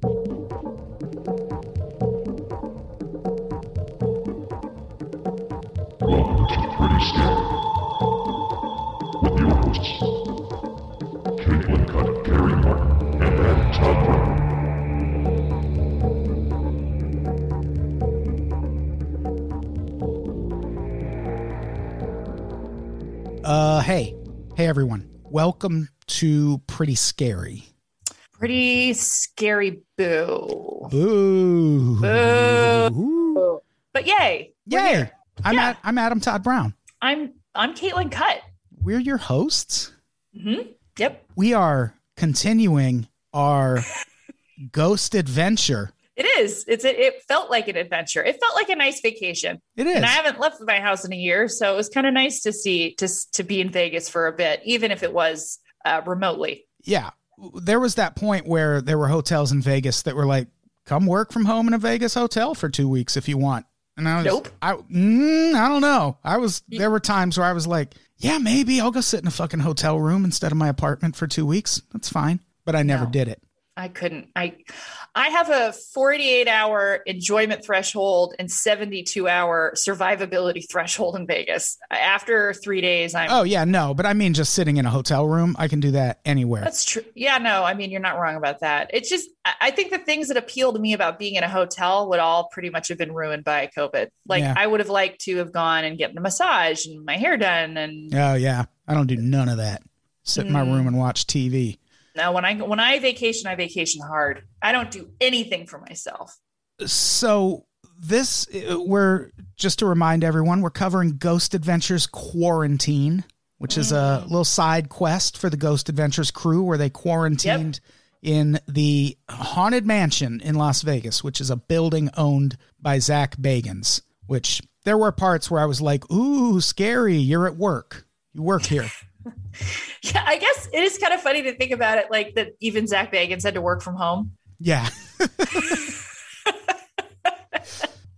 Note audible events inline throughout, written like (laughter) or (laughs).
Welcome to Pretty Scary. With your hosts, Caitlin Cutt, Gary Martin, and Adam Todd. Uh, hey, hey everyone, welcome to Pretty Scary. Pretty scary boo. Boo! Boo. But yay. Yay! I'm Yeah. at, I'm Adam Todd Brown. I'm I'm Caitlin Cutt. We're your hosts. hmm Yep. We are continuing our (laughs) ghost adventure. It is. It's it, it felt like an adventure. It felt like a nice vacation. It is. And I haven't left my house in a year, so it was kind of nice to see to to be in Vegas for a bit, even if it was uh, remotely. yeah. There was that point where there were hotels in Vegas that were like, come work from home in a Vegas hotel for two weeks if you want. And I was, Nope. I, mm, I don't know. I was, there were times where I was like, yeah, maybe I'll go sit in a fucking hotel room instead of my apartment for two weeks. That's fine. But I never No. did it. I couldn't. I I have a 48 hour enjoyment threshold and 72 hour survivability threshold in Vegas. After three days, I'm Oh, yeah, no. But I mean, just sitting in a hotel room, I can do that anywhere. That's true. Yeah, no, I mean, you're not wrong about that. It's just, I think the things that appeal to me about being in a hotel would all pretty much have been ruined by COVID. Like, Yeah. I would have liked to have gone and gotten a massage and my hair done. And Oh, yeah. I don't do none of that. Sit in my Mm. room and watch TV. Now, when I when I vacation, I vacation hard. I don't do anything for myself. So this uh, we're just to remind everyone we're covering Ghost Adventures Quarantine, which is a little side quest for the Ghost Adventures crew where they quarantined in the haunted mansion in Las Vegas, which is a building owned by Zach Bagans. Which there were parts where I was like, "Ooh, scary! You're at work. You work here." (laughs) (laughs) Yeah, I guess it is kind of funny to think about it, like that. Even Zach Bagans had to work from home. yeah. (laughs)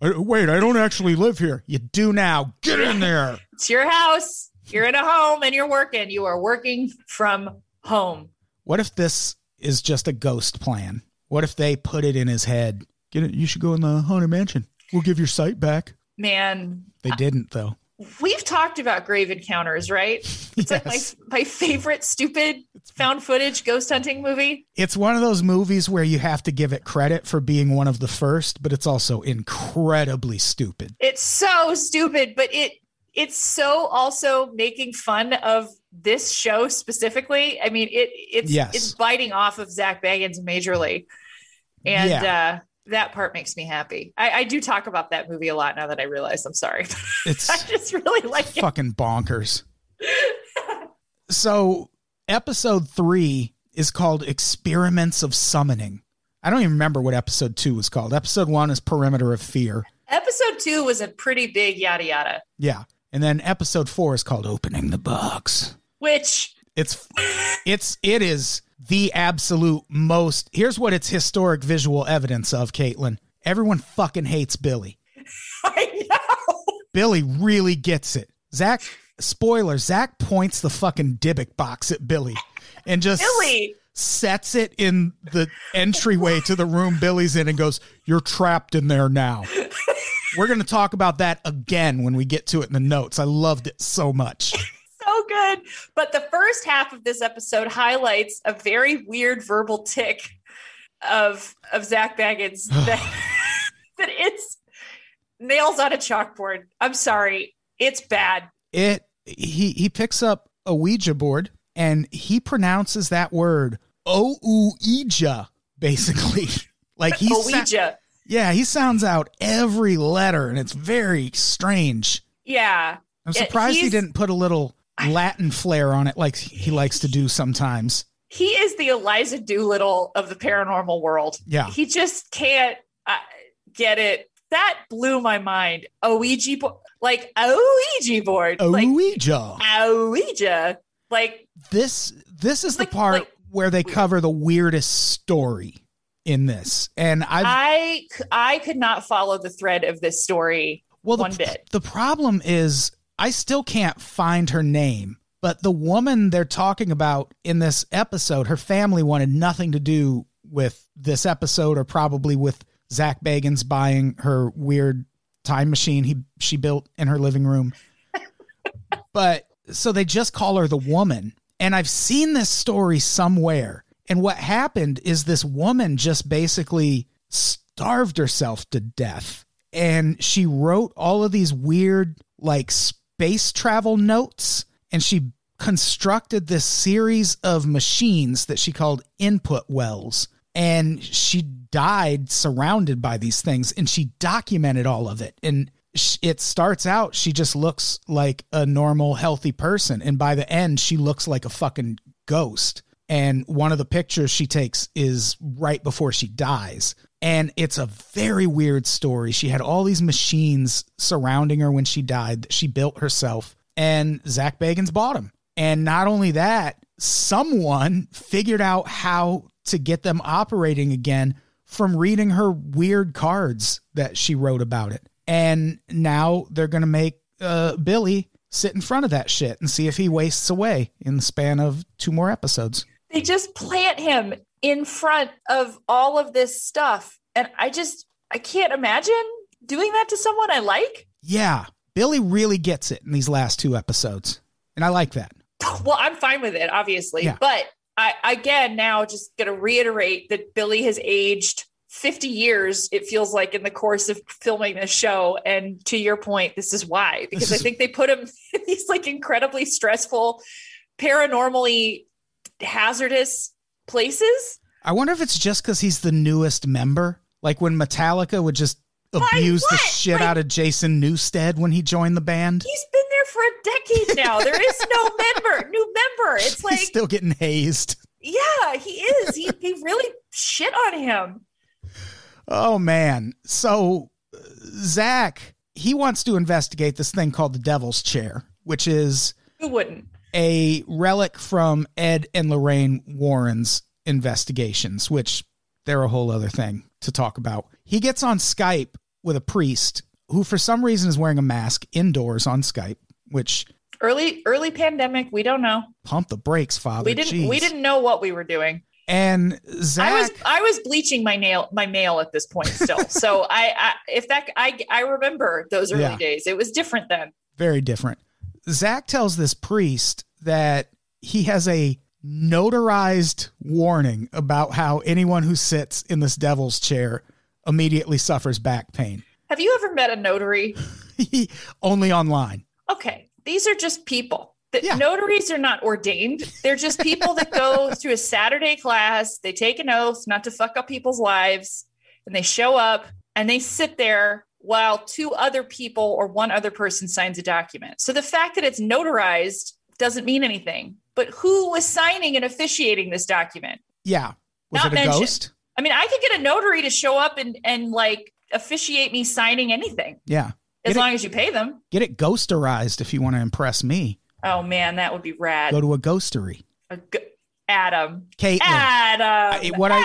Uh, Wait, I don't actually live here. You do now. Get in there. It's your house. You're in a home and you're working. You are working from home. What if this is just a ghost plan? What if they put it in his head? Get it? You should go in the haunted mansion. We'll give your sight back. Man, They didn't though. We've talked about grave encounters, right? It's like my Yes. my favorite stupid found footage ghost hunting movie. It's one of those movies where you have to give it credit for being one of the first, but it's also incredibly stupid. It's so stupid, but it it's so also making fun of this show specifically. I mean, it it's Yes. it's biting off of Zach Bagans majorly, and uh, that part makes me happy. I, I do talk about that movie a lot now that I realize. I'm sorry, (laughs) It's I just really like it. fucking bonkers. (laughs) So, episode three is called Experiments of Summoning. I don't even remember what episode two was called. Episode one is Perimeter of Fear. Episode two was a pretty big yada yada, Yeah. And then episode four is called Opening the Box. which It's it's it is the absolute most here's what it's historic visual evidence of, Caitlin. Everyone fucking hates Billy. (laughs) I know. Billy really gets it. Zach spoiler, Zach points the fucking Dybbuk box at Billy and just Billy. sets it in the entryway to the room Billy's in and goes, You're trapped in there now. (laughs) We're gonna talk about that again when we get to it in the notes. I loved it so much. So good. But the first half of this episode highlights a very weird verbal tick of of Zach Bagans (sighs) that (laughs) that it's nails on a chalkboard. I'm sorry, it's bad. it he he picks up a Ouija board and he pronounces that word Ouija basically. (laughs) like he sa- Ouija. yeah, he sounds out every letter and it's very strange. Yeah. I'm surprised he didn't put a little Latin flair on it like he likes to do sometimes. He is the Eliza Doolittle of the paranormal world. Yeah. He just can't uh, get it. That blew my mind. Ouija board. Like Ouija board. Like Ouija. Ouija. Like this this is the part like- where they cover the weirdest story in this. And I've I could not follow the thread of this story Well, the, one bit. the problem is I still can't find her name, but the woman they're talking about in this episode, her family wanted nothing to do with this episode or probably with Zach Bagans buying her weird time machine he she built in her living room. (laughs) but so they just call her the woman. And I've seen this story somewhere. And what happened is this woman just basically starved herself to death. And she wrote all of these weird, like, space travel notes. And she constructed this series of machines that she called input wells. And she died surrounded by these things. And she documented all of it. And it starts out, she just looks like a normal, healthy person. And by the end, she looks like a fucking ghost. And one of the pictures she takes is right before she dies. And it's a very weird story. She had all these machines surrounding her when she died that she built herself. And Zach Bagans bought them. And not only that, someone figured out how to get them operating again from reading her weird cards that she wrote about it. And now they're going to make uh, Billy sit in front of that shit and see if he wastes away in the span of two more episodes. They just plant him in front of all of this stuff. And I just, I can't imagine doing that to someone I like. Yeah, Billy really gets it in these last two episodes. And I like that. (laughs) Well, I'm fine with it, obviously. Yeah. But I, again, now just going to reiterate that Billy has aged 50 years, it feels like, in the course of filming this show. And to your point, this is why, because is- I think they put him (laughs) in these like incredibly stressful, paranormally hazardous places. I wonder if it's just because he's the newest member. Like when Metallica would just abuse the shit Like- out of Jason Newsted when he joined the band. He's been there for a decade now. There is no (laughs) member, new member. It's like, he's still getting hazed. yeah, he is. He, he really shit on him. Oh man. So Zach, he wants to investigate this thing called the Devil's Chair, which is Who wouldn't? A relic from Ed and Lorraine Warren's investigations, which they're a whole other thing to talk about. He gets on Skype with a priest who, for some reason, is wearing a mask indoors on Skype, which Early early pandemic, we don't know. pump the brakes, father. We didn't Jeez. we didn't know what we were doing. And Zach, I was I was bleaching my nail my mail at this point still. so (laughs) I, I if that I I remember those early Yeah. days. It was different then. very different. Zach tells this priest that he has a notarized warning about how anyone who sits in this devil's chair immediately suffers back pain. Have you ever met a notary? (laughs) (laughs) Only online. Okay. These are just people. The Yeah. notaries are not ordained. They're just people that go (laughs) through a Saturday class. They take an oath not to fuck up people's lives, and they show up and they sit there while two other people or one other person signs a document. So the fact that it's notarized doesn't mean anything. But who was signing and officiating this document? Yeah. Was Not it a mentioned. ghost? I mean, I could get a notary to show up and and like officiate me signing anything Yeah. as it- long as you pay them. Get it ghosterized if you want to impress me. Oh man, that would be rad. Go to a ghostery. A go- Adam. Caitlin. Adam. I- what I-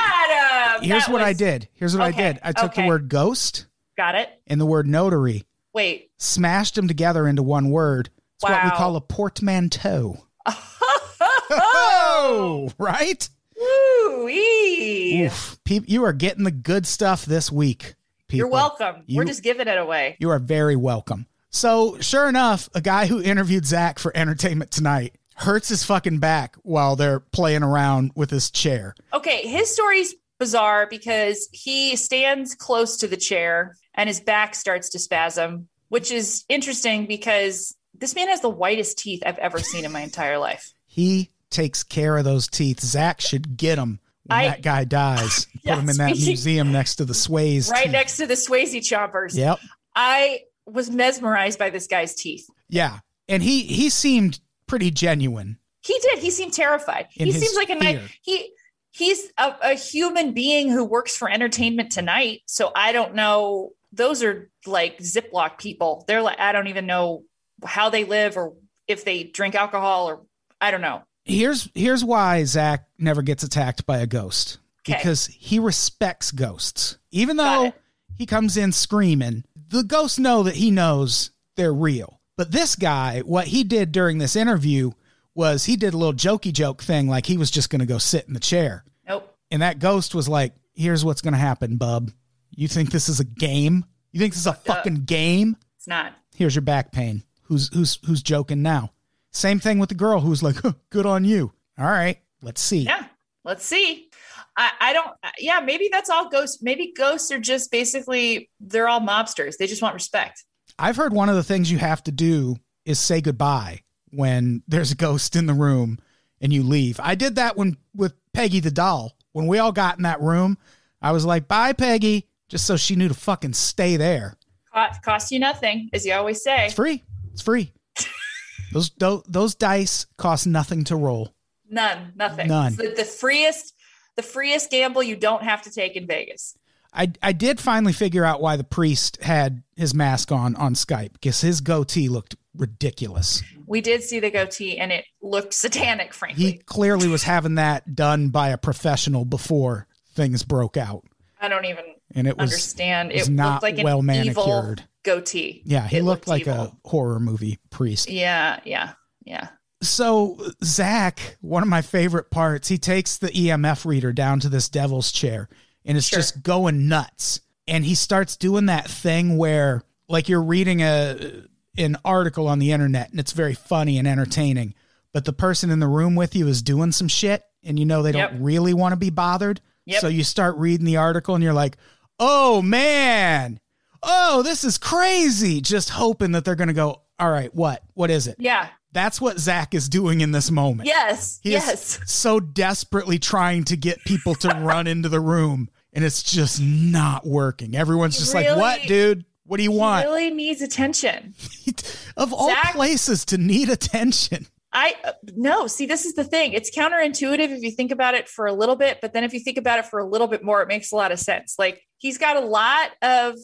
Adam. Here's what I was- did. Here's what I Okay, did. I took the okay. word ghost Got it. and the word notary, Wait. smashed them together into one word. It's what we call a portmanteau. oh. (laughs) (laughs) Right? Woo-wee. Oof. You are getting the good stuff this week. People. You're welcome. We're just giving it away. You are very welcome. So, sure enough, a guy who interviewed Zach for Entertainment Tonight hurts his fucking back while they're playing around with his chair. Okay, his story's bizarre because he stands close to the chair and his back starts to spasm, which is interesting because this man has the whitest teeth I've ever seen in my entire life. (laughs) He takes care of those teeth. Zach should get them when I- that guy dies. (laughs) Put him in that speaking- museum next to the Sways. Right teeth. next to the Swayze chompers. Yep. I was mesmerized by this guy's teeth. Yeah. And he he seemed pretty genuine. He did. He seemed terrified. In he seems like a fear. nice. He he's a, a human being who works for Entertainment Tonight. So I don't know. Those are like Ziploc people. They're like I don't even know how they live or if they drink alcohol or I don't know. Here's here's why Zach never gets attacked by a ghost. Okay. Because he respects ghosts. Even though he comes in screaming, the ghosts know that he knows they're real. But this guy, what he did during this interview was he did a little jokey joke thing like he was just gonna go sit in the chair. Nope. And that ghost was like, here's what's going to happen, bub. You think this is a game? You think this is a fucking game? It's not. Here's your back pain. Who's who's who's joking now? Same thing with the girl who's like, huh, good on you. All right, let's see. Yeah. Let's see. I, I don't, yeah, maybe that's all ghosts. Maybe ghosts are just basically, they're all mobsters. They just want respect. I've heard one of the things you have to do is say goodbye when there's a ghost in the room and you leave. I did that when with Peggy the doll. When we all got in that room, I was like, "Bye, Peggy," just so she knew to fucking stay there. Cost, cost you nothing, as you always say. It's free. It's free. (laughs) those, those those dice cost nothing to roll. None, nothing. None. The, the freest, the freest gamble you don't have to take in Vegas. I I did finally figure out why the priest had his mask on on Skype because his goatee looked ridiculous. We did see the goatee, and it looked satanic. Frankly, He clearly was having that done by a professional before things broke out, I don't even and it was understand. was It not looked like an well evil manicured. goatee. yeah, he It looked, like evil. a horror movie priest. Yeah, yeah, yeah. So Zach, one of my favorite parts, he takes the EMF reader down to this devil's chair and it's Sure. just going nuts. And he starts doing that thing where like you're reading a an article on the internet and it's very funny and entertaining, but the person in the room with you is doing some shit and you know they don't really want to be bothered. Yep. So you start reading the article and you're like, "Oh man. Oh, this is crazy." Just hoping that they're going to go, "All right, what? What is it?" Yeah. That's what Zach is doing in this moment. Yes. He yes. is so desperately trying to get people to run into the room, and it's just not working. Everyone's just like, "What, dude? What do you He want?" really needs attention. (laughs) of all Zach- places to need attention. I uh, no, see, this is the thing. It's counterintuitive if you think about it for a little bit, but then if you think about it for a little bit more, it makes a lot of sense. Like he's got a lot of.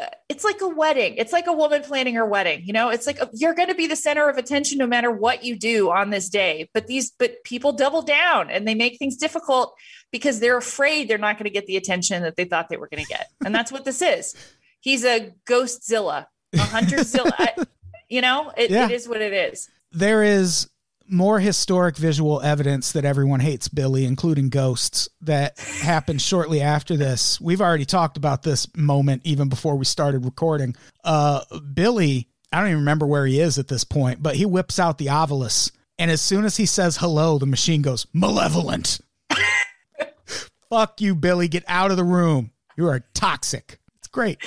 Uh, it's like a wedding. It's like a woman planning her wedding. You know, it's like a, you're going to be the center of attention no matter what you do on this day. But these, but people double down and they make things difficult because they're afraid they're not going to get the attention that they thought they were going to get. And that's what this is. He's a ghostzilla, a hunterzilla. (laughs) I- you know, it, Yeah. it is what it is. There is more historic visual evidence that everyone hates Billy, including ghosts, that happened shortly after this. We've already talked about this moment even before we started recording. Uh, Billy, I don't even remember where he is at this point, but he whips out the Ovilus. And as soon as he says hello, the machine goes, malevolent. (laughs) Fuck you, Billy. Get out of the room. You are toxic. It's great.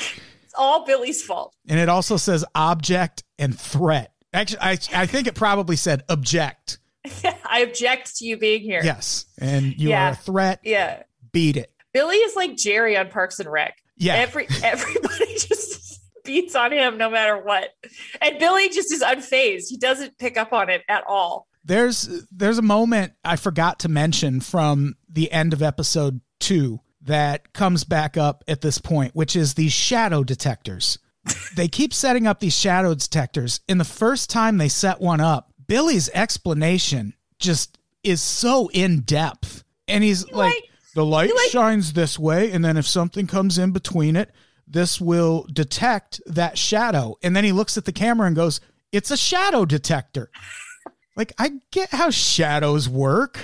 It's all Billy's fault. And it also says object and threat. Actually, I, I think it probably said object. (laughs) I object to you being here. Yes. And you Yeah. are a threat. Yeah. Beat it. Billy is like Jerry on Parks and Rec. Yeah. Every (laughs) everybody just (laughs) beats on him no matter what. And Billy just is unfazed. He doesn't pick up on it at all. There's there's a moment I forgot to mention from the end of episode two that comes back up at this point, which is these shadow detectors. They keep setting up these shadow detectors. And the first time they set one up, Billy's explanation just is so in depth. And he's like, the light shines this way, and then if something comes in between it, this will detect that shadow. And then he looks at the camera and goes, It's a shadow detector. (laughs) Like, I get how shadows work.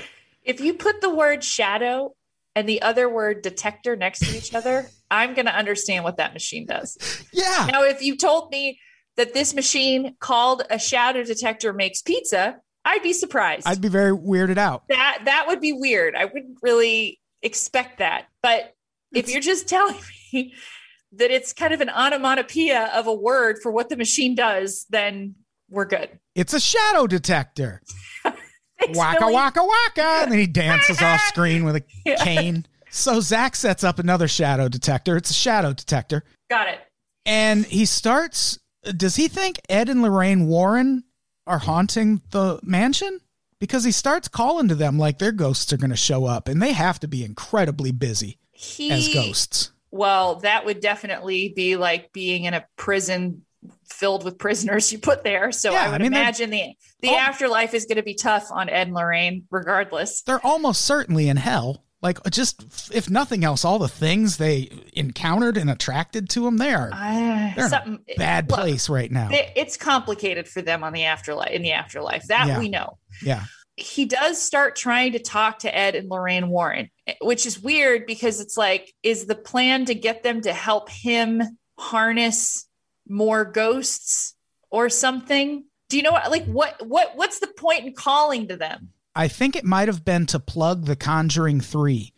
If you put the word shadow and the other word detector next to each other, I'm going to understand what that machine does. (laughs) Yeah. Now, if you told me that this machine called a shadow detector makes pizza, I'd be surprised. I'd be very weirded out. that that would be weird. I wouldn't really expect that. But if you're just (laughs) telling me that it's kind of an onomatopoeia of a word for what the machine does, then we're good. It's a shadow detector. (laughs) Waka Billy. waka waka. And then he dances off screen with a Yeah. cane. So Zach sets up another shadow detector. It's a shadow detector. Got it. And he starts. Does he think Ed and Lorraine Warren are haunting the mansion? Because he starts calling to them like their ghosts are going to show up, and they have to be incredibly busy He as ghosts. well, that would definitely be like being in a prison filled with prisoners you put there. So Yeah, I would I mean, imagine the the Oh. afterlife is going to be tough on Ed and Lorraine, regardless. They're almost certainly in hell. Like, just if nothing else, all the things they encountered and attracted to them, they are they're in a bad look, place right now. it's complicated for them on the afterlife in the afterlife that Yeah. we know Yeah. he does start trying to talk to Ed and Lorraine Warren, eh, which is weird because it's like, is the plan to get them to help him harness more ghosts or something? Do you know what like what what what's the point in calling to them? I think it might have been to plug The Conjuring 3,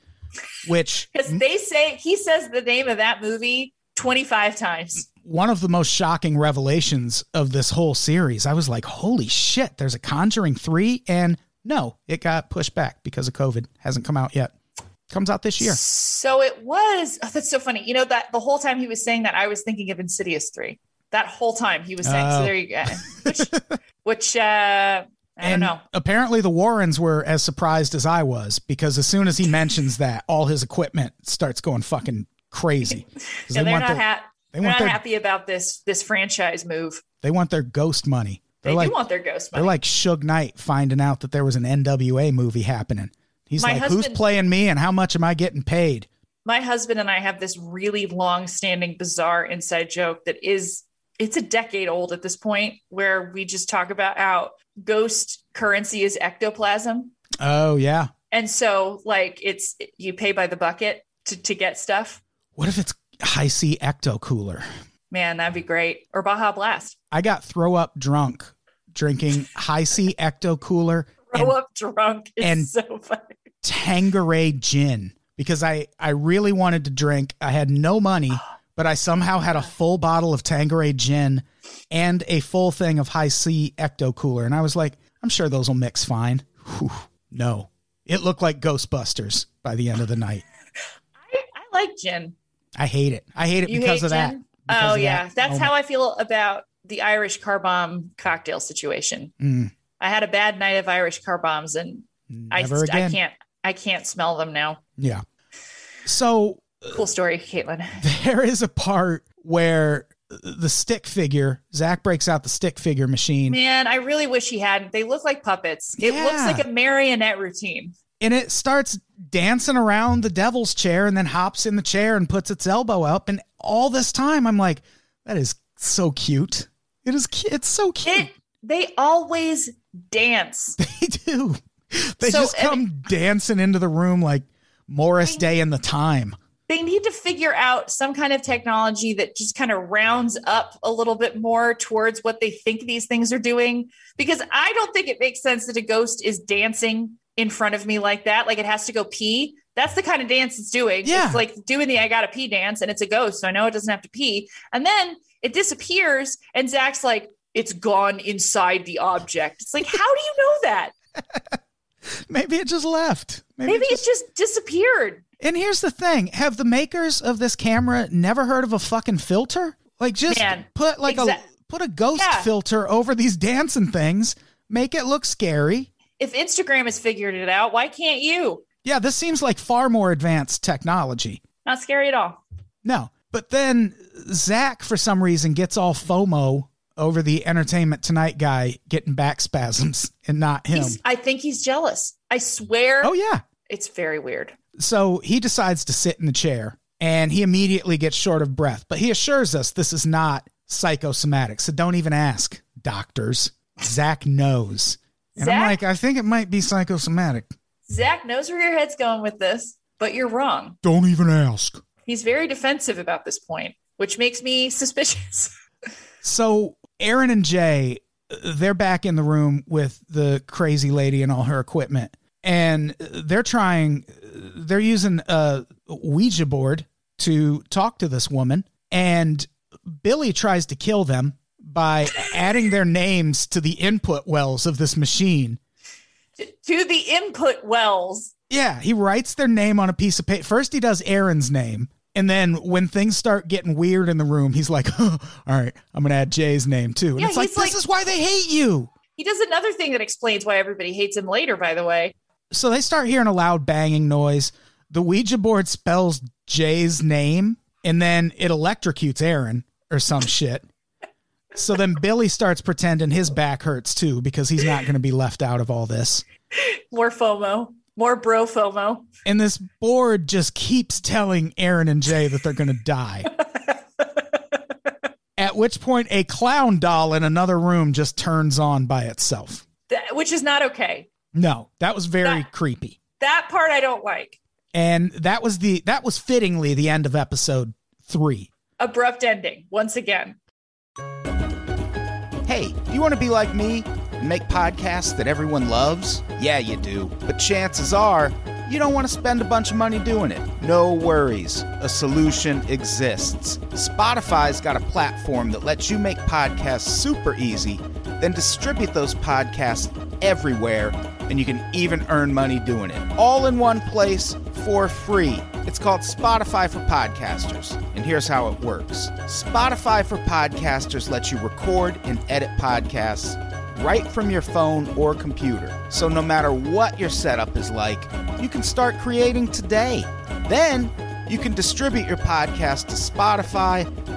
which (laughs) Because they say he says the name of that movie 25 times. one of the most shocking revelations of this whole series. I was like, holy shit, there's a Conjuring 3 and no, it got pushed back because of COVID. Hasn't come out yet. Comes out this year. So it was oh, that's so funny. You know that the whole time he was saying that I was thinking of Insidious 3. That whole time he was saying Oh. so there you go. (laughs) Which which uh I don't and know. apparently the Warrens were as surprised as I was because as soon as he mentions that, all his equipment starts going fucking crazy. (laughs) Yeah, they're not, their, ha- they they're not their happy about this this franchise move. they want their ghost money. They They're like do want their ghost money. they're like Suge Knight finding out that there was an NWA movie happening. He's My like, who's playing me and how much am I getting paid? my husband and I have this really long standing bizarre inside joke that is it's a decade old at this point where we just talk about how ghost currency is ectoplasm. Oh yeah. And so like it's you pay by the bucket to, to get stuff. What if it's high C ecto cooler? Man, that'd be great. Or Baja Blast. I got throw up drunk drinking high C ecto cooler (laughs) Throw and up drunk is and- so funny. Tanqueray gin because I I really wanted to drink. I had no money, (gasps) but I somehow had a full bottle of Tanqueray gin and a full thing of high C ecto cooler, and I was like, I'm sure those will mix fine. Whew, no, it looked like Ghostbusters by the end of the night. (laughs) I, I like gin. I hate it. I hate it You because hate of that. Because Oh of yeah. that That's moment. how I feel about the Irish car bomb cocktail situation. Mm, I had a bad night of Irish car bombs and I, never I again. can't I can't smell them now. Yeah. So Cool story, Caitlin. (laughs) there is a part where the stick figure, Zach breaks out the stick figure machine, Man, I really wish he hadn't. They look like puppets. It looks like a marionette routine. and it starts dancing around the devil's chair and then hops in the chair and puts its elbow up. And all this time, I'm like, that is so cute. It is. It's so cute. It they always dance. (laughs) they do. They So, just come dancing into the room like Morris Day in the time. They need to figure out some kind of technology that just kind of rounds up a little bit more towards what they think these things are doing. Because I don't think it makes sense that a ghost is dancing in front of me like that. Like it has to go pee. That's the kind of dance it's doing. Yeah. It's like doing the I gotta pee dance, and it's a ghost. So I know it doesn't have to pee. And then it disappears, and Zach's like, it's gone inside the object. It's like, how do you know that? (laughs) Maybe it just left. Maybe, Maybe it it just- just disappeared. And here's the thing: Have the makers of this camera never heard of a fucking filter? Like, just Man, put like exa- a put a ghost Yeah. filter over these dancing things. Make it look scary. If Instagram has figured it out, why can't you? Yeah, this seems like far more advanced technology. Not scary at all. No, but then Zach, for some reason, gets all FOMO over the Entertainment Tonight guy getting back spasms and not him. He's, I think he's jealous. I swear. Oh yeah. It's very weird. So he decides to sit in the chair and he immediately gets short of breath, but he assures us this is not psychosomatic. So don't even ask, doctors. Zach knows. And I'm Zach- like, I think it might be psychosomatic. Zach knows where your head's going with this, but you're wrong. Don't even ask. He's very defensive about this point, which makes me (laughs) suspicious. So Aaron and Jay, they're back in the room with the crazy lady and all her equipment, and they're trying. They're using a Ouija board to talk to this woman, and Billy tries to kill them by adding their names to the input wells of this machine. to the input wells. Yeah, he writes their name on a piece of paper. First, he does Aaron's name. And then when things start getting weird in the room, he's like, (laughs) all right, I'm going to add Jay's name too. And Yeah, it's like, he's this like- is why they hate you. He does another thing that explains why everybody hates him later, by the way. So they start hearing a loud banging noise. The Ouija board spells Jay's name and then it electrocutes Aaron or some shit. So then Billy starts pretending his back hurts too because he's not going to be left out of all this. More FOMO, more bro FOMO. And this board just keeps telling Aaron and Jay that they're going to die. (laughs) At which point, a clown doll in another room just turns on by itself. That- which is not okay. No, that was very That- creepy. That part I don't like. And that was the that was fittingly the end of episode three. Abrupt ending once again. Hey, do you want to be like me and make podcasts that everyone loves? Yeah, you do. But chances are, you don't want to spend a bunch of money doing it. No worries. A solution exists. Spotify's got a platform that lets you make podcasts super easy, then distribute those podcasts everywhere, and you can even earn money doing it. All in one place for free. It's called Spotify for Podcasters, and here's how it works Spotify for Podcasters lets you record and edit podcasts right from your phone or computer. So no matter what your setup is like, you can start creating today. Then you can distribute your podcast to Spotify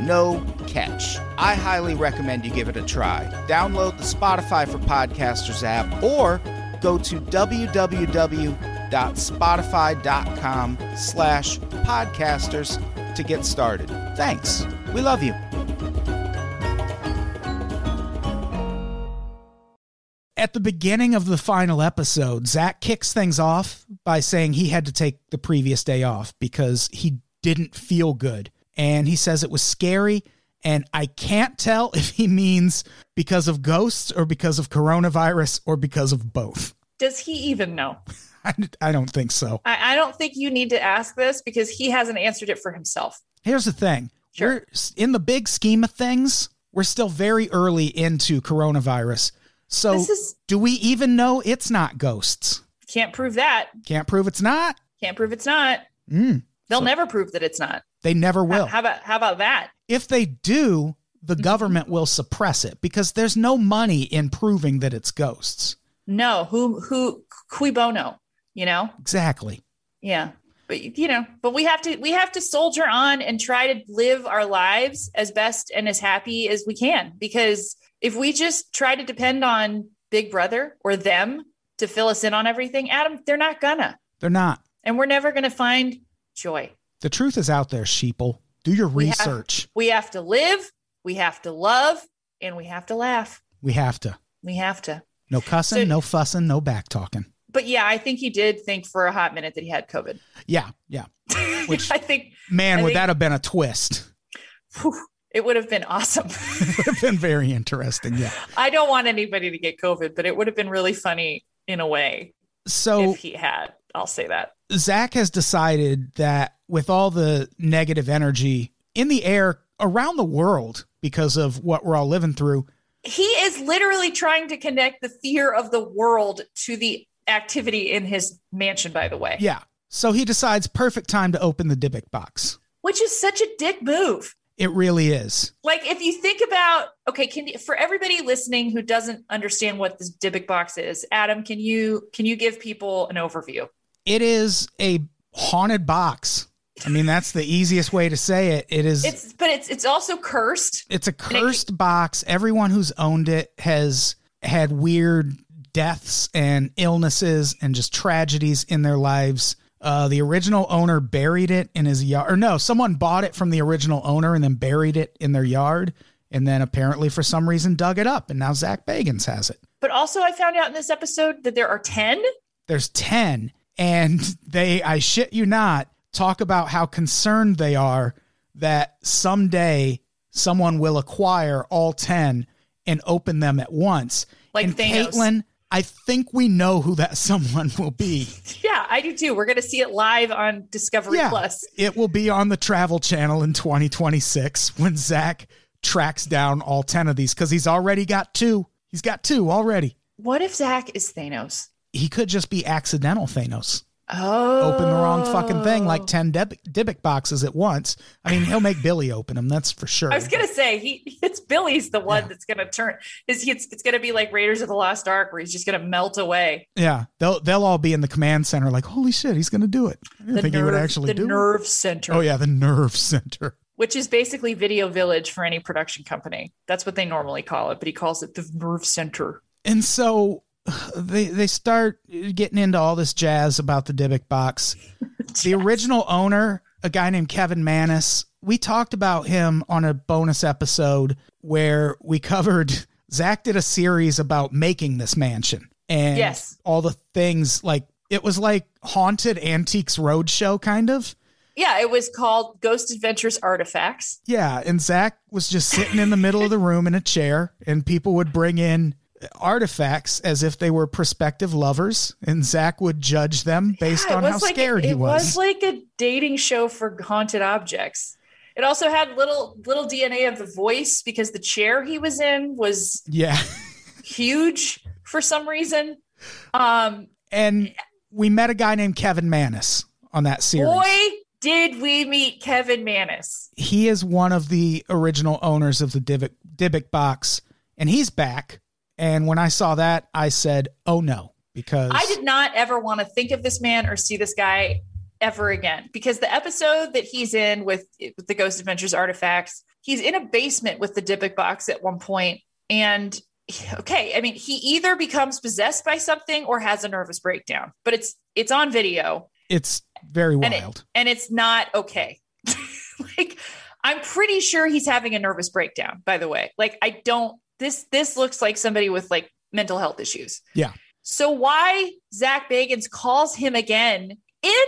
no catch. I highly recommend you give it a try. Download the Spotify for Podcasters app or go to www.spotify.com slash podcasters to get started. Thanks. We love you. At the beginning of the final episode, Zach kicks things off by saying he had to take the previous day off because he didn't feel good and he says it was scary and I can't tell (laughs) if he means because of ghosts or because of coronavirus or because of both. Does he even know? (laughs) I, I don't think so. I, I don't think you need to ask this because he hasn't answered it for himself. Here's the thing. Sure. We're in the big scheme of things, we're still very early into coronavirus. So is do we even know it's not ghosts? can't prove that. Can't prove it's not. Can't prove it's not. Mm, They'll So- never prove that it's not. They never will. How about how about that? if they do, the Mm-hmm. government will suppress it because there's no money in proving that it's ghosts. No, who who cui bono? You know, Exactly. yeah. But you know, but we have to we have to soldier on and try to live our lives as best and as happy as we can. Because if we just try to depend on Big Brother or them to fill us in on everything, Adam, they're not gonna, They're not. and we're never gonna find joy. The truth is out there, sheeple. Do your We have- research. We have to live, we have to love, and we have to laugh. We have to. We have to. No cussing, So- no fussing, no back talking. But yeah, I think he did think for a hot minute that he had COVID. Yeah, yeah. (laughs) Which- I think Man, I would think- that have been a twist? whew, it would have been awesome. (laughs) it would have been very interesting. Yeah. I don't want anybody to get COVID, but it would have been really funny in a way So if he had. I'll say that. Zach has decided that with all the negative energy in the air around the world because of what we're all living through, He is literally trying to connect the fear of the world to the activity in his mansion, by the way, yeah. So he decides perfect time to open the Dybbuk box. which is such a dick move. It really is. Like if you think about okay, can you, for everybody listening who doesn't understand what this Dybbuk box is, Adam, can you can you give people an overview? It is a haunted box. I mean, that's the easiest way to say it. It is It's but it's it's also cursed. it's a cursed box. Everyone who's owned it has had weird deaths and illnesses and just tragedies in their lives. Uh, the original owner buried it in his yard, or no, someone bought it from the original owner and then buried it in their yard, and then apparently for some reason dug it up, and now Zach Bagans has it. But also I found out in this episode that there are 10 There's ten, and they, I shit you not, talk about how concerned they are that someday someone will acquire all 10 and open them at once. Like and Thanos. Caitlin, I think we know who that (laughs) someone will be. Yeah, I do too. We're going to see it live on Discovery Yeah. Plus. It will be on the Travel Channel in 2026 when Zach tracks down all 10 of these because he's already got two. He's got two already. What if Zach is Thanos? He could just be accidental Thanos. Oh, open the wrong fucking thing like 10 Dib- Dybbuk boxes at once. I mean, he'll make Billy open them, that's for sure. I was gonna say he it's Billy's the one Yeah. that's gonna turn is it's it's gonna be like Raiders of the Lost Ark where he's just gonna melt away. yeah, they'll they'll all be in the command center like, holy shit, he's going to do it. I didn't think he would actually do it. nerve center, Oh, yeah, the nerve center. which is basically Video Village for any production company. That's what they normally call it, but he calls it the nerve center. And so they they start getting into all this jazz about the Dybbuk box. (laughs) The original owner, a guy named Kevin Mannis, we talked about him on a bonus episode where we covered Zach did a series about making this mansion and Yes. all the things like it was like haunted antiques roadshow kind of. Yeah, it was called Ghost Adventures Artifacts. Yeah, and Zach was just sitting in the middle of the room in a chair, and people would bring in artifacts as if they were prospective lovers, and Zach would judge them based Yeah, on how like- scared he was. it was. like a dating show for haunted objects. It also had little little DNA of the voice because the chair he was in was yeah, (laughs) huge for some reason. Um, and we met a guy named Kevin Mannis on that series. boy, did we meet Kevin Mannis. He is one of the original owners of the Dybbuk, Dybbuk box, and he's back. And when I saw that, I said, "Oh no," because I did not ever want to think of this man or see this guy ever again because the episode that he's in with, with the Ghost Adventures artifacts, he's in a basement with the Dybbuk box at one point, and okay, I mean, he either becomes possessed by something or has a nervous breakdown, but it's it's on video it's very and it- wild. and it's not okay. (laughs) like I'm pretty sure he's having a nervous breakdown. By the way, like I don't. This this looks like somebody with like mental health issues. Yeah. So why Zach Bagans calls him again in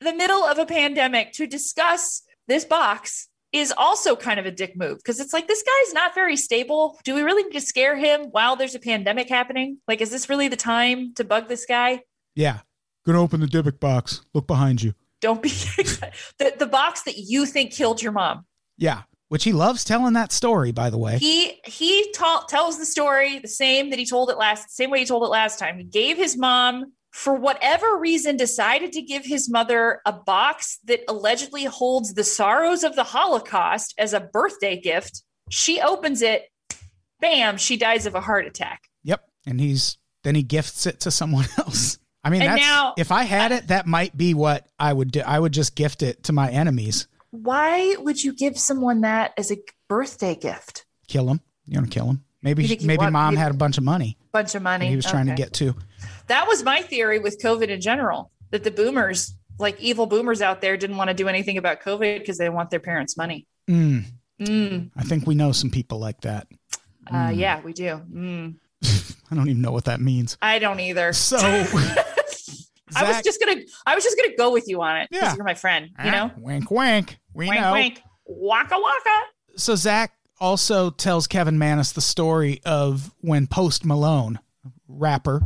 the middle of a pandemic to discuss this box is also kind of a dick move because it's like this guy's not very stable. Do we really need to scare him while there's a pandemic happening? Like, is this really the time to bug this guy? yeah, gonna open the Dybbuk box. Look behind you. Don't be (laughs) the, the box that you think killed your mom. Yeah, which he loves telling that story, by the way. He he ta- tells the story the same that he told it last, same way he told it last time. He gave his mom, for whatever reason, decided to give his mother a box that allegedly holds the sorrows of the Holocaust as a birthday gift. She opens it, bam, she dies of a heart attack. Yep. And he's then he gifts it to someone (laughs) else. I mean, now- if I had it, that might be what I would do. I would just gift it to my enemies. Why would you give someone that as a birthday gift? Kill him. You want to kill him? Maybe maybe want- mom had a bunch of money Bunch of money. he was trying to get to. That was my theory with COVID in general that the boomers, like evil boomers out there, didn't want to do anything about COVID because they want their parents' money. Mm, Mm, I think we know some people like that. uh, Mm. yeah, we do. Mm, (laughs) I don't even know what that means. I don't either. So (laughs) I was just gonna, I was just gonna go with you on it because Yeah. you're my friend. You know, Ah, wink, wink. We wink, know. wink, waka waka. so Zach also tells Kevin Mannis the story of when Post Malone, rapper,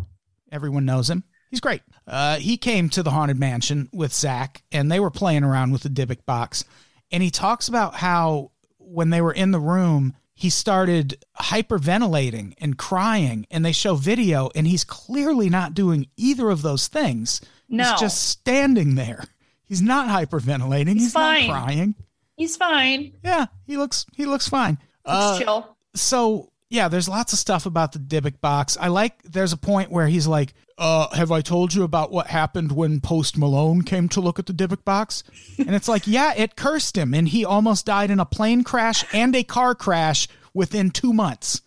everyone knows him. He's great. Uh, he came to the haunted mansion with Zach, and they were playing around with the Dybbuk box. And he talks about how when they were in the room, he started hyperventilating and crying. And they show video, and he's clearly not doing either of those things. No, He's just standing there. He's not hyperventilating. He's, He's fine. not crying. he's fine. Yeah, he looks he looks fine. Uh, chill. so yeah, there's lots of stuff about the Dybbuk box. I like. There's a point where he's like, "Uh, have I told you about what happened when Post Malone came to look at the Dybbuk box?" And it's like, yeah, it cursed him, and he almost died in a plane crash and a car crash within two months.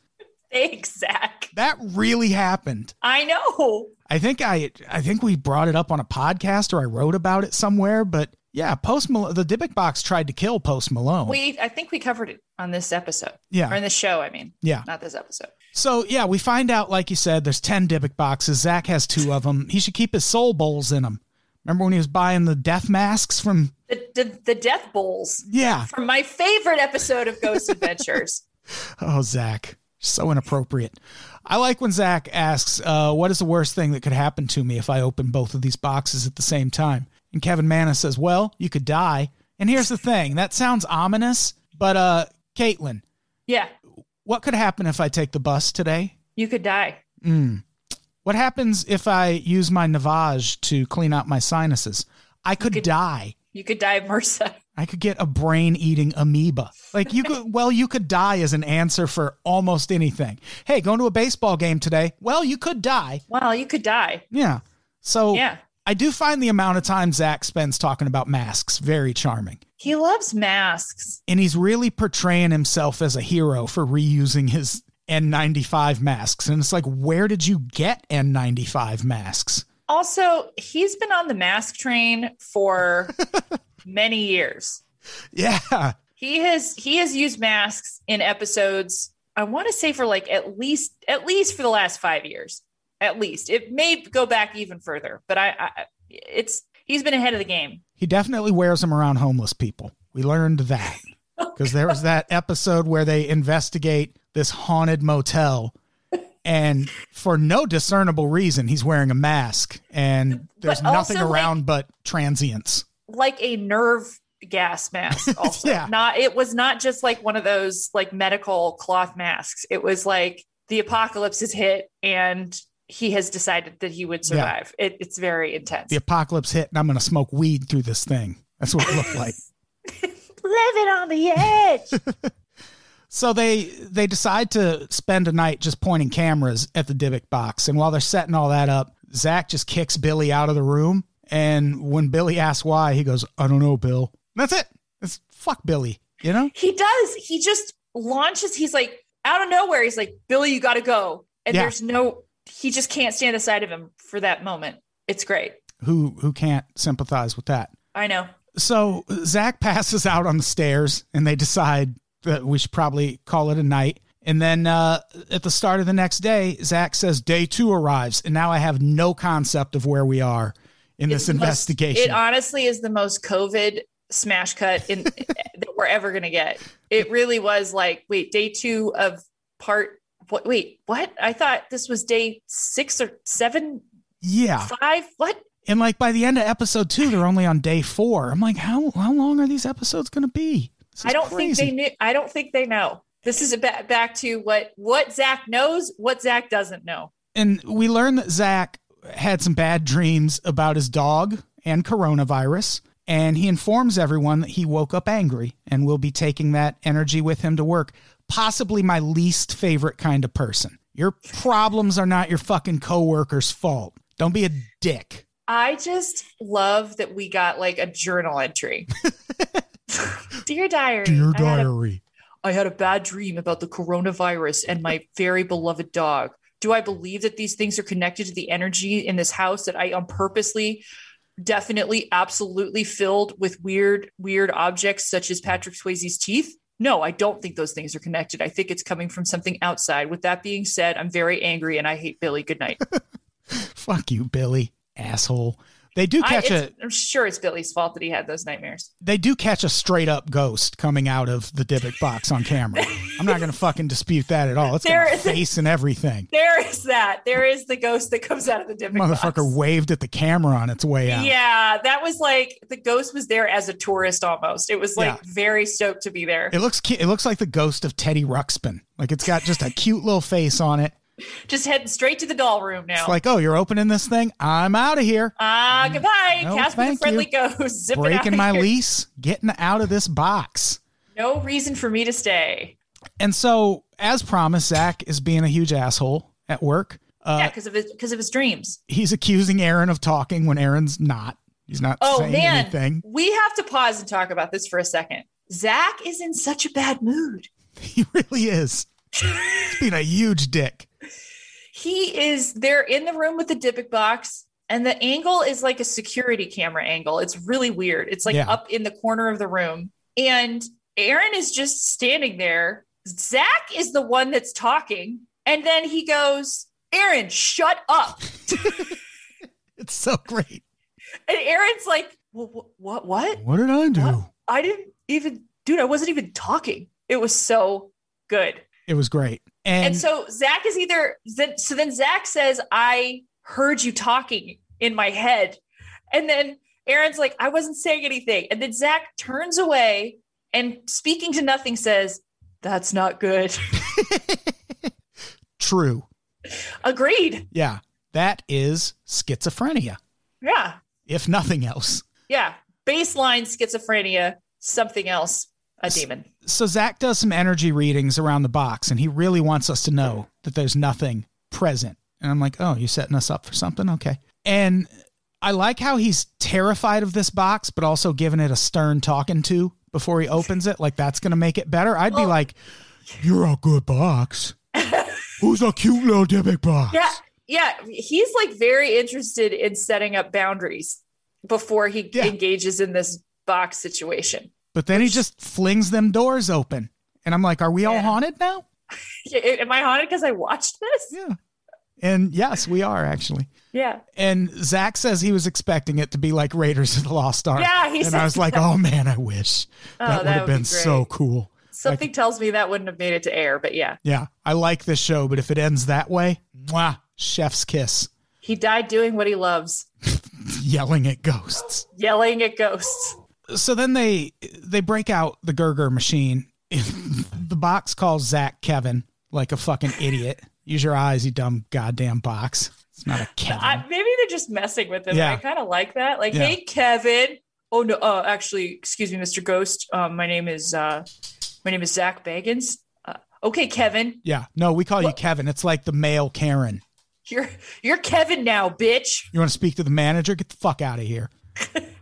Thanks, Zach. That really happened. I know. I think I I think we brought it up on a podcast or I wrote about it somewhere, but yeah, Post Malone, the Dybbuk box tried to kill Post Malone. We, I think we covered it on this episode yeah, or in the show. I mean, yeah. not this episode. So yeah, we find out, like you said, there's ten Dybbuk boxes. Zach has two of them. He should keep his soul bowls in them. Remember when he was buying the death masks from? The, the, the death bowls Yeah. from my favorite episode of Ghost Adventures. (laughs) Oh, Zach, so inappropriate. I like when Zach asks, uh, "What is the worst thing that could happen to me if I open both of these boxes at the same time?" And Kevin Mannis says, "Well, you could die." And here's the thing: that sounds ominous, but uh, Caitlin, Yeah, what could happen if I take the bus today? you could die. Mm. What happens if I use my Navage to clean out my sinuses? I could, could- die. You could die of MRSA. (laughs) I could get a brain eating amoeba. Like you could, well, you could die as an answer for almost anything. Hey, going to a baseball game today? Well, you could die. Well, you could die. Yeah. So Yeah. I do find the amount of time Zach spends talking about masks very charming. He loves masks. And he's really portraying himself as a hero for reusing his N95 masks. And it's like, where did you get N95 masks? Also, he's been on the mask train for (laughs) many years. Yeah. He has he has used masks in episodes. I want to say for like at least at least for the last five years. At least it may go back even further, but I, I it's he's been ahead of the game. He definitely wears them around homeless people. We learned that (laughs) oh, because there was that episode where they investigate this haunted motel. And for no discernible reason, he's wearing a mask, and there's But nothing also, like- around but transients. Like a nerve gas mask. (laughs) Also, Yeah. not it was not just like one of those like medical cloth masks. It was like the apocalypse has hit and he has decided that he would Yeah. survive. It, it's very intense. The apocalypse hit, and I'm going to smoke weed through this thing. That's what it looked like. (laughs) Living on the edge. (laughs) So they they decide to spend a night just pointing cameras at the Dybbuk box, and while they're setting all that up, Zach just kicks Billy out of the room. And when Billy asks why, he goes, "I don't know, Bill." That's it. It's fuck Billy. You know? He does. He just launches. He's like out of nowhere. He's like, Billy, you got to go. And Yeah. there's no, he just can't stand the sight of him for that moment. It's great. Who who can't sympathize with that? I know. So Zach passes out on the stairs, and they decide that we should probably call it a night. And then uh, at the start of the next day, Zach says day two arrives, and now I have no concept of where we are in this investigation. it honestly is the most COVID smash cut in (laughs) that we're ever going to get. It really was like, wait, day two of part, what, wait, what? I thought this was day six or seven, yeah, five. What? and like by the end of episode two, they're only on day four. I'm like, how how long are these episodes going to be? I don't crazy. think they knew. I don't think they know. This is a ba- back to what what Zach knows, what Zach doesn't know. and we learned that Zach had some bad dreams about his dog and coronavirus. And he informs everyone that he woke up angry and will be taking that energy with him to work. Possibly my least favorite kind of person. Your problems are not your fucking coworker's fault. Don't be a dick. I just love that we got like a journal entry. (laughs) Dear diary. Dear diary. I had, a, I had a bad dream about the coronavirus and my very beloved dog. Do I believe that these things are connected to the energy in this house that I um, purposely, definitely, absolutely filled with weird, weird objects such as Patrick Swayze's teeth? No, I don't think those things are connected. I think it's coming from something outside. With that being said, I'm very angry and I hate Billy. Good night. (laughs) Fuck you, Billy, asshole. They do catch a it's- I'm sure it's Billy's fault that he had those nightmares. they do catch a straight up ghost coming out of the Dybbuk box on camera. I'm not going to fucking dispute that at all. It's got a face and everything. There is that. There is the ghost that comes out of the Dybbuk Motherfucker box. waved at the camera on its way out. Yeah, that was like the ghost was there as a tourist almost. It was like Yeah. very stoked to be there. It looks it looks like the ghost of Teddy Ruxpin. Like it's got just a cute little face on it. (laughs) Just heading straight to the doll room now. It's like, oh, you're opening this thing. I'm out of here. ah, goodbye. No, Casper the friendly you. ghost. (laughs) Breaking my here. lease, getting out of this box. No reason for me to stay. And so, as promised, Zach is being a huge asshole at work. Uh, yeah, because of his because of his dreams. He's accusing Aaron of talking when Aaron's not. He's not Oh saying man, anything. we have to pause and talk about this for a second. Zach is in such a bad mood. (laughs) He really is. He's being a huge dick. He is they're in the room with the Dybbuk box and the angle is like a security camera angle it's really weird it's like Yeah. up in the corner of the room and aaron is just standing there zach is the one that's talking and then he goes aaron shut up (laughs) (laughs) It's so great. and aaron's like what what what What did I do? What? i didn't even dude i wasn't even talking it was so good It was great. And, And so Zach is either then- so then Zach says, I heard you talking in my head. And then Aaron's like, I wasn't saying anything. And then Zach turns away and speaking to nothing says, That's not good. (laughs) true. Agreed. Yeah. that is schizophrenia, Yeah. if nothing else. Yeah. Baseline schizophrenia, something else, a demon. So Zach does some energy readings around the box, and he really wants us to know that there's nothing present. And I'm like, oh, you're setting us up for something? Okay. And I like how he's terrified of this box, but also giving it a stern talking to before he opens it. Like that's going to make it better. I'd be like, you're a good box. (laughs) Who's a cute little Dybbuk box? Yeah. Yeah. He's like very interested in setting up boundaries before he Yeah. engages in this box situation. But then he just flings them doors open. And I'm like, are we all haunted now? (laughs) Am I haunted because I watched this? Yeah. And yes, we are actually. Yeah. And Zach says he was expecting it to be like Raiders of the Lost Ark. Yeah, he and I was like, oh man, I wish Oh, that would have be been so cool. Something tells me that wouldn't have made it to air, but yeah. Yeah, I like this show, but if it ends that way, mwah, chef's kiss, He died doing what he loves, (laughs) yelling at ghosts. yelling at ghosts. So then they they break out the Gerger machine. (laughs) the box calls Zach Kevin like a fucking idiot. Use your eyes, you dumb goddamn box. It's not a Kevin. I, maybe they're just messing with him. Yeah. I kind of like that. Like, Yeah. hey, Kevin. Oh no, uh, actually, excuse me, Mr. Ghost. Um, my name is uh, my name is Zach Bagans. Uh, okay, Kevin, yeah, no, we call you Kevin. It's like the male Karen. you're you're Kevin now, bitch. You want to speak to the manager? Get the fuck out of here. (laughs)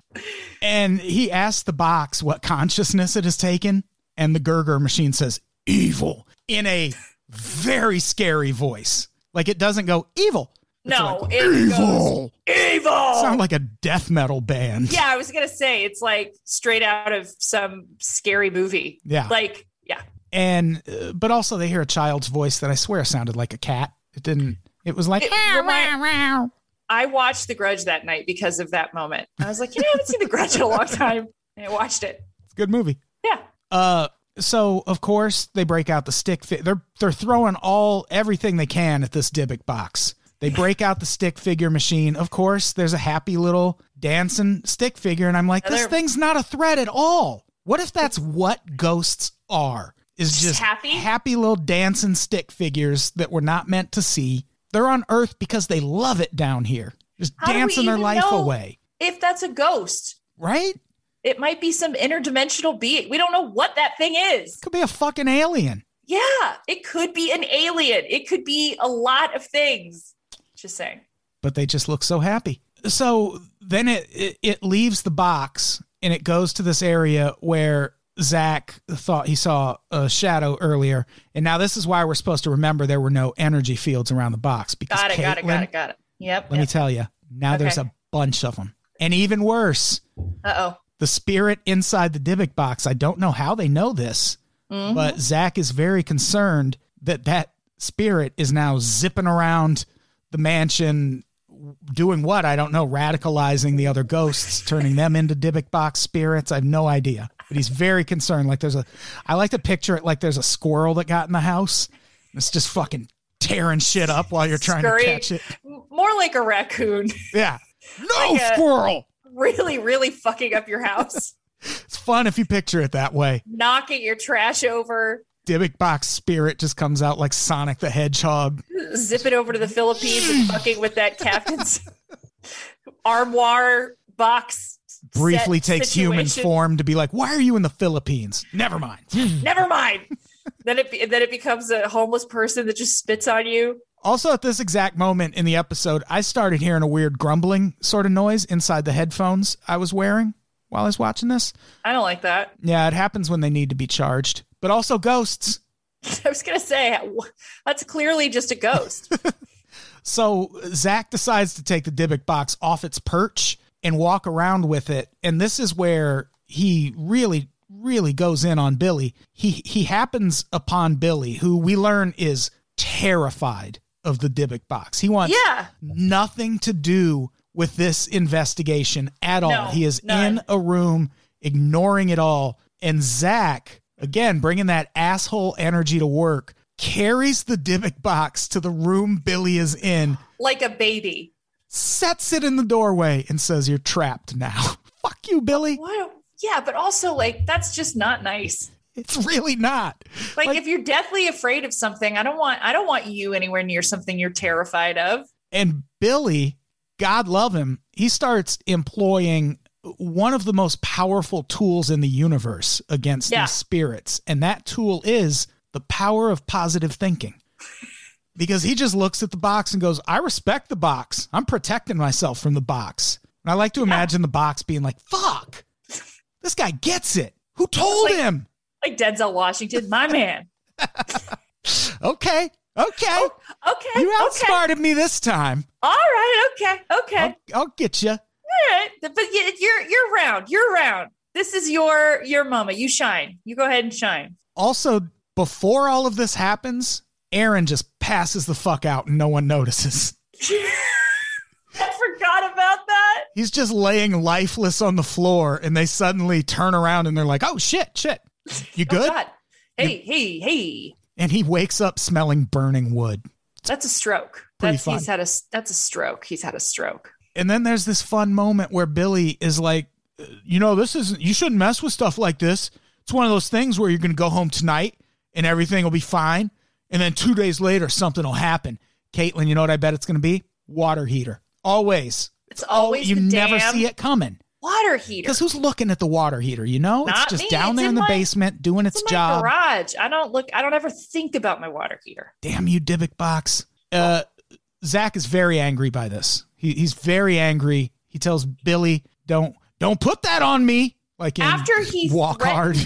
and he asks the box what consciousness it has taken, and the Gerger machine says evil in a very scary voice. Like it doesn't go evil. It's No, like, it goes evil. evil. Sound like a death metal band. yeah, I was gonna say it's like straight out of some scary movie. Yeah. Like, yeah, and uh, but also they hear a child's voice that I swear sounded like a cat. It didn't. It was like It "Meow, remind- meow, meow." I watched The Grudge that night because of that moment. I was like, you know, I haven't seen The Grudge in a long time, and I watched it. It's a good movie. Yeah, Uh, so of course they break out the stick. Fi- they're they're throwing all everything they can at this Dybbuk box. They break out the stick figure machine. Of course, there's a happy little dancing stick figure, and I'm like, this thing's not a threat at all. What if that's what ghosts are? Is Just just happy? happy little dancing stick figures that we're not meant to see. They're on Earth because they love it down here, just How dancing their life away, if that's a ghost, right? it might be some interdimensional being. We don't know what that thing is. Could be a fucking alien. Yeah, it could be an alien. It could be a lot of things. Just saying. but they just look so happy. So then it, it it leaves the box and it goes to this area where Zach thought he saw a shadow earlier, and now this is why we're supposed to remember there were no energy fields around the box because Got it. Got it. Got Caitlin- it. Got it. Yep. Let me tell you, now there's a bunch of them, and even worse, Uh oh. the spirit inside the Dybbuk box. I don't know how they know this, Mm-hmm. but Zach is very concerned that that spirit is now zipping around the mansion doing what I don't know, radicalizing the other ghosts, turning them into Dybbuk box spirits. I have no idea, but he's very concerned. Like there's a, I like to picture it like there's a squirrel that got in the house. It's just fucking tearing shit up while you're trying Scurry. to catch it. More like a raccoon. Yeah, (laughs) no Like squirrel. really, really fucking up your house, (laughs) It's fun if you picture it that way. knocking your trash over, Dybbuk box spirit just comes out like Sonic the Hedgehog. zip it over to the Philippines and fucking with that captain's (laughs) armoire box. Briefly takes human form to be like, why are you in the Philippines? Never mind. (laughs) Never mind. then it then it becomes a homeless person that just spits on you. Also, at this exact moment in the episode, I started hearing a weird grumbling sort of noise inside the headphones I was wearing while I was watching this. I don't like that. Yeah, it happens when they need to be charged, but also ghosts. (laughs) I was gonna say that's clearly just a ghost. (laughs) So Zach decides to take the Dybbuk box off its perch and walk around with it. And this is where he really, really goes in on Billy. He he happens upon Billy, who we learn is terrified of the Dybbuk box. He wants yeah, nothing to do with this investigation at all. No, he is none. in a room ignoring it all. And Zach, again, bringing that asshole energy to work, carries the Dybbuk box to the room Billy is in, like a baby. Sets it in the doorway, and says, You're trapped now. (laughs) Fuck you, Billy. What? Yeah, but also like that's just not nice. It's really not. Like, Like- if you're deathly afraid of something, I don't want I don't want you anywhere near something you're terrified of. And Billy, God love him, he starts employing one of the most powerful tools in the universe against Yeah. these spirits. And that tool is the power of positive thinking. (laughs) Because he just looks at the box and goes, I respect the box. I'm protecting myself from the box. And I like to imagine the box being like, fuck, this guy gets it. Who told like- him? Like Denzel Washington, my man. (laughs) (laughs) Okay, okay. Oh, okay. you okay. outsmarted me this time. All right. Okay. Okay. I'll, I'll get you. All right. But you're you're round. You're round. This is your your moment. You shine. You go ahead and shine. Also, before all of this happens, Aaron just passes the fuck out and no one notices. (laughs) I forgot about that. He's just laying lifeless on the floor and they suddenly turn around and they're like, oh shit, shit. You Oh, good? God. Hey, hey, hey. and he wakes up smelling burning wood. That's a stroke. Pretty That's he's had a that's a stroke. He's had a stroke. And then there's this fun moment where Billy is like, uh, you know, this isn't, you shouldn't mess with stuff like this. It's one of those things where you're going to go home tonight and everything will be fine. And then two days later, something will happen. Caitlin, you know what I bet it's going to be? Water heater. Always. It's always you never see it coming. water heater. Because who's looking at the water heater? You know, it's just me. down It's there in in the my- basement doing its It's job. garage. I don't look. I don't ever think about my water heater. Damn you, Dybbuk box. Uh, Zach is very angry by this. He, he's very angry. He tells Billy, "Don't don't put that on me." Like After he walk hard.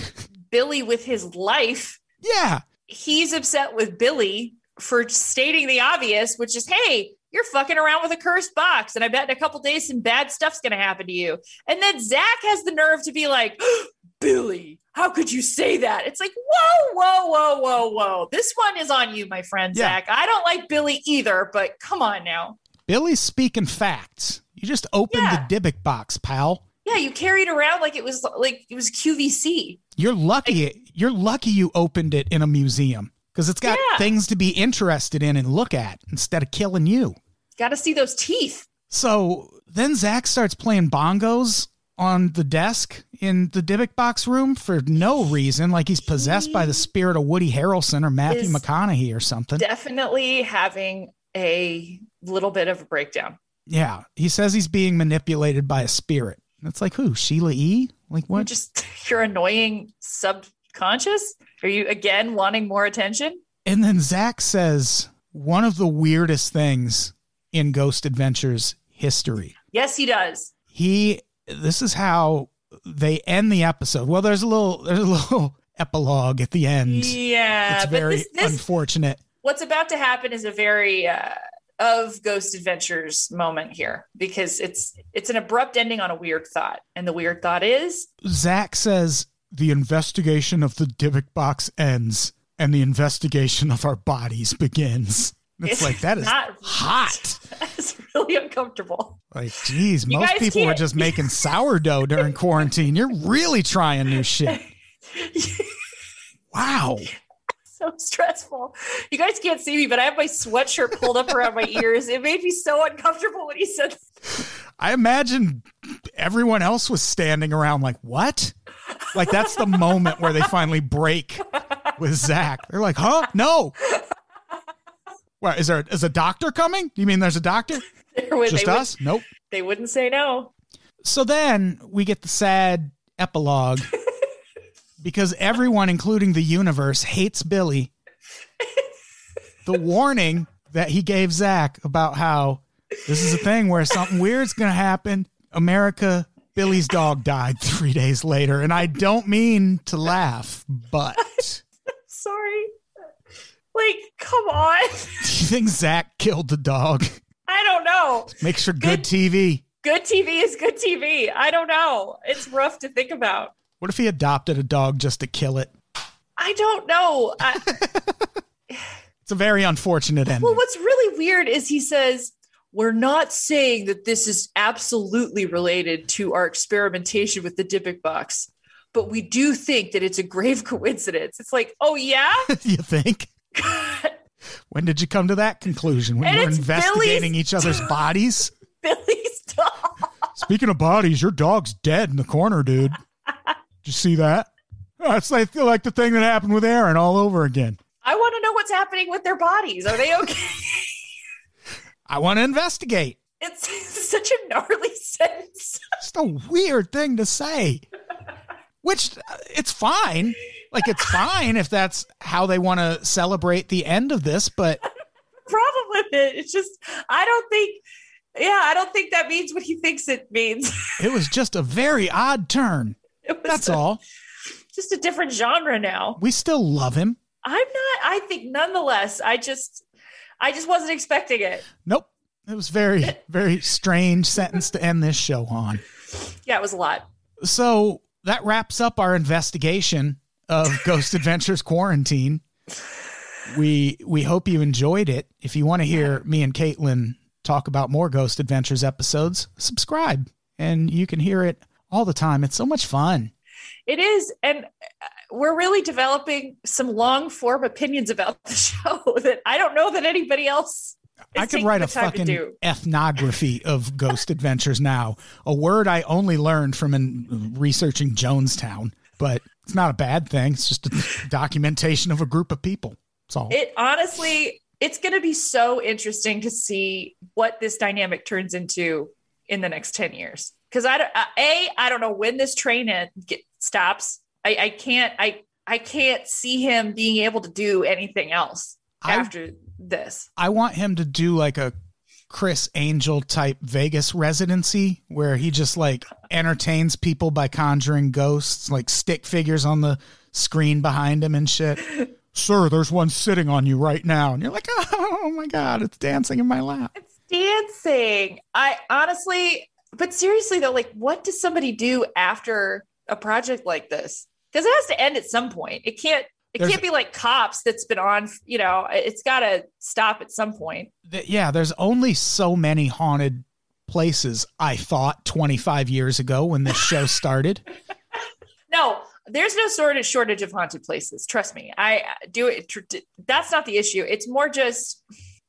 Billy with his life, (laughs) yeah, he's upset with Billy for stating the obvious, which is, "Hey, you're fucking around with a cursed box, and I bet in a couple days some bad stuff's gonna happen to you." And then Zach has the nerve to be like, (gasps) "Billy, how could you say that?" It's like, whoa, whoa, whoa, whoa, whoa. This one is on you, my friend Yeah. Zach. I don't like Billy either, but come on now. Billy's speaking facts. You just opened Yeah. the Dybbuk box, pal. Yeah, you carried around like it was like it was QVC. You're lucky. You're lucky you opened it in a museum because it's got Yeah. things to be interested in and look at instead of killing you. Got to see those teeth. So then Zach starts playing bongos on the desk in the Dybbuk box room for no reason, like he's possessed by the spirit of Woody Harrelson or Matthew McConaughey or something. Definitely having a little bit of a breakdown. yeah, he says he's being manipulated by a spirit. It's like who? Sheila E? Like what? (laughs) You're just your annoying subconscious. Are you again wanting more attention? And then Zach says one of the weirdest things in Ghost Adventures history. Yes, he does. He this is how they end the episode. Well, there's a little there's a little (laughs) epilogue at the end. Yeah, it's but very this, this unfortunate. what's about to happen is a very uh, of Ghost Adventures moment here because it's it's an abrupt ending on a weird thought, and the weird thought is Zach says the investigation of the Dybbuk box ends and the investigation of our bodies begins. It's, It's like that is not- hot. (laughs) it's really uncomfortable. Like, geez, You most people can't- just (laughs) making sourdough during quarantine. You're really trying new shit. (laughs) Wow. So stressful. You guys can't see me, but I have my sweatshirt pulled up around my ears. It made me so uncomfortable when he said, I imagine everyone else was standing around like, what? Like that's the moment where they finally break with Zach. They're like, huh? No. What is there is a doctor coming? You mean there's a doctor? when Just they, would, us? Nope. they wouldn't say no. So then we get the sad epilogue because everyone, including the universe, hates Billy. (laughs) The warning that he gave Zach about how this is a thing where something weird's going to happen. America, Billy's dog died three days later. And I don't mean to laugh, but (laughs) Sorry. Like, come on. (laughs) do you think Zach killed the dog? I don't know. Makes for good Good- TV. Good TV is good TV. I don't know. It's rough to think about. What if he adopted a dog just to kill it? I don't know. I, (laughs) It's a very unfortunate ending. well, what's really weird is he says, We're not saying that this is absolutely related to our experimentation with the Dybbuk box, but we do think that it's a grave (laughs) coincidence. It's like, oh, yeah? (laughs) you think? When did you come to that conclusion? When you were investigating Billy's each other's bodies? Billy's dog. Speaking of bodies, your dog's dead in the corner, dude. You see that? It's like, like the thing that happened with Aaron all over again. I want to know what's happening with their bodies. Are they okay? (laughs) I want to investigate. It's (laughs) such a gnarly sentence. It's a weird thing to say. Which it's fine. Like it's fine if that's how they want to celebrate the end of this, but (laughs) Problem with it, it's just I don't think. Yeah, I don't think that means what he thinks it means. it was just a very odd turn. (laughs) That's a- all. Just a different genre now. We still love him. I'm not. I think nonetheless. I just, I just wasn't expecting it. Nope. It was very, (laughs) very strange sentence to end this show on. Yeah, it was a lot. So that wraps up our investigation of (laughs) Ghost Adventures Quarantine. We we hope you enjoyed it. If you want to hear me and Caitlin talk about more Ghost Adventures episodes, subscribe and you can hear it all the time. It's so much fun. It is, and uh, we're really developing some long form opinions about the (laughs) show that I don't know that anybody else. I could write a fucking ethnography of (laughs) Ghost Adventures now. A word I only learned from in researching Jonestown, but it's not a bad thing. It's just a (laughs) documentation of a group of people. That's all. It honestly, it's going to be so interesting to see what this dynamic turns into in the next ten years. Because I don't, uh, a, I don't know when this train get, stops. I, I can't, I, I can't see him being able to do anything else I- after this. I want him to do like a Criss Angel type Vegas residency where he just like entertains people by conjuring ghosts, like stick figures on the screen behind him and shit. (laughs) Sir, there's one sitting on you right now. And you're like, (laughs) oh my God, it's dancing in my lap. It's dancing. I honestly, but seriously though, like, what does somebody do after a project like this? Because it has to end at some point. It can't. It There's- can't be like cops that's been on. You know, it's got to stop at some point. Th- yeah, there's only so many haunted places, I thought 25 years ago when this show (laughs) started. No, there's no shortage shortage of haunted places. Trust me. I uh, do it. That's not the issue. It's more just.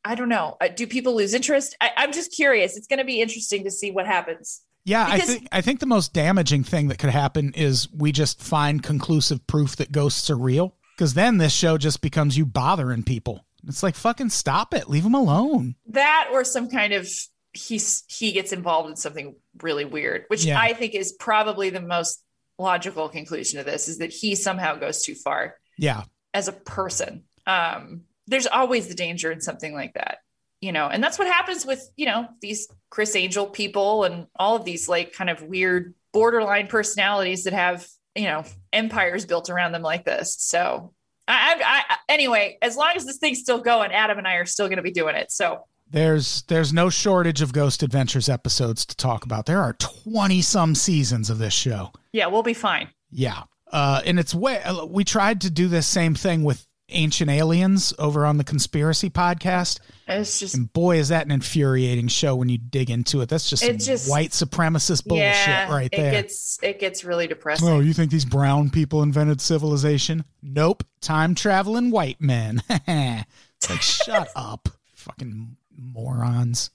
I don't know. Uh, Do people lose interest? I, I'm just curious. It's going to be interesting to see what happens. Yeah, I think I think the most damaging thing that could happen is we just find conclusive proof that ghosts are real. Because then this show just becomes you bothering people. It's like fucking stop it, leave them alone. that or some kind of he's he gets involved in something really weird which Yeah. i think is probably the most logical conclusion of this is that he somehow goes too far Yeah, as a person um there's always the danger in something like that you know and that's what happens with you know these criss angel people and all of these like kind of weird borderline personalities that have you know empires built around them like this so I, I, I anyway as long as this thing's still going adam and i are still going to be doing it so there's there's no shortage of Ghost Adventures episodes to talk about. There are 20 some seasons of this show. yeah we'll be fine Yeah. Uh, and it's way we tried to do this same thing with Ancient Aliens over on the Conspiracy podcast. it's just And boy, is that an infuriating show when you dig into it. That's just, It's just- white supremacist bullshit yeah, right it there. gets it gets really depressing. oh, you think these brown people invented civilization? Nope. Time traveling white men. (laughs) it's like, (laughs) shut up. Fucking morons.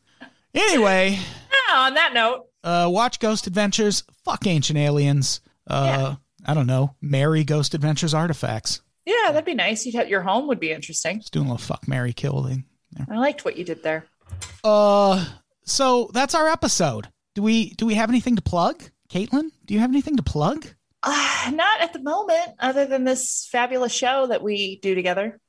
Anyway, (laughs) Ah, on that note, uh, watch Ghost Adventures. Fuck Ancient Aliens. Uh, I don't know. Marry Ghost Adventures artifacts. Yeah, that'd be nice. You'd have, your home would be interesting. Just doing a little fuck Mary kill thing. I liked what you did there. Uh, so that's our episode. Do we do we have anything to plug, Caitlin? Do you have anything to plug? Uh, not at the moment, other than this fabulous show that we do together.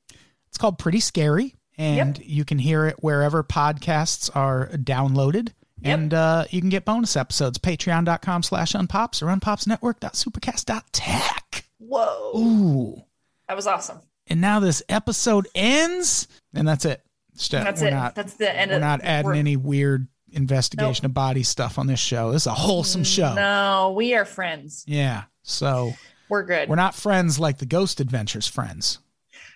It's called Pretty Scary, and you can hear it wherever podcasts are downloaded. Yep. And uh, you can get bonus episodes, patreon.com slash unpops or unpopsnetwork.supercast.tech. Whoa, Ooh. That was awesome. And now this episode ends, and that's it. That's it. Not, That's the end. we're of not adding we're- any weird investigation of body stuff on this show. This is a wholesome mm, show. No, we are friends. Yeah. So We're good. we're not friends like the Ghost Adventures friends.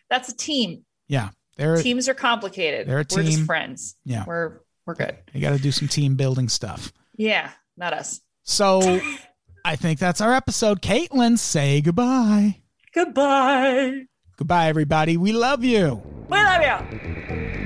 That's a team. Yeah. They're, Teams are complicated. they're a We're just team. friends. Yeah. We're we're good. you got to do some team building stuff. Yeah, not us. So (laughs) I think that's our episode. Caitlin, say goodbye. Goodbye. Goodbye, everybody. We love you. We love you.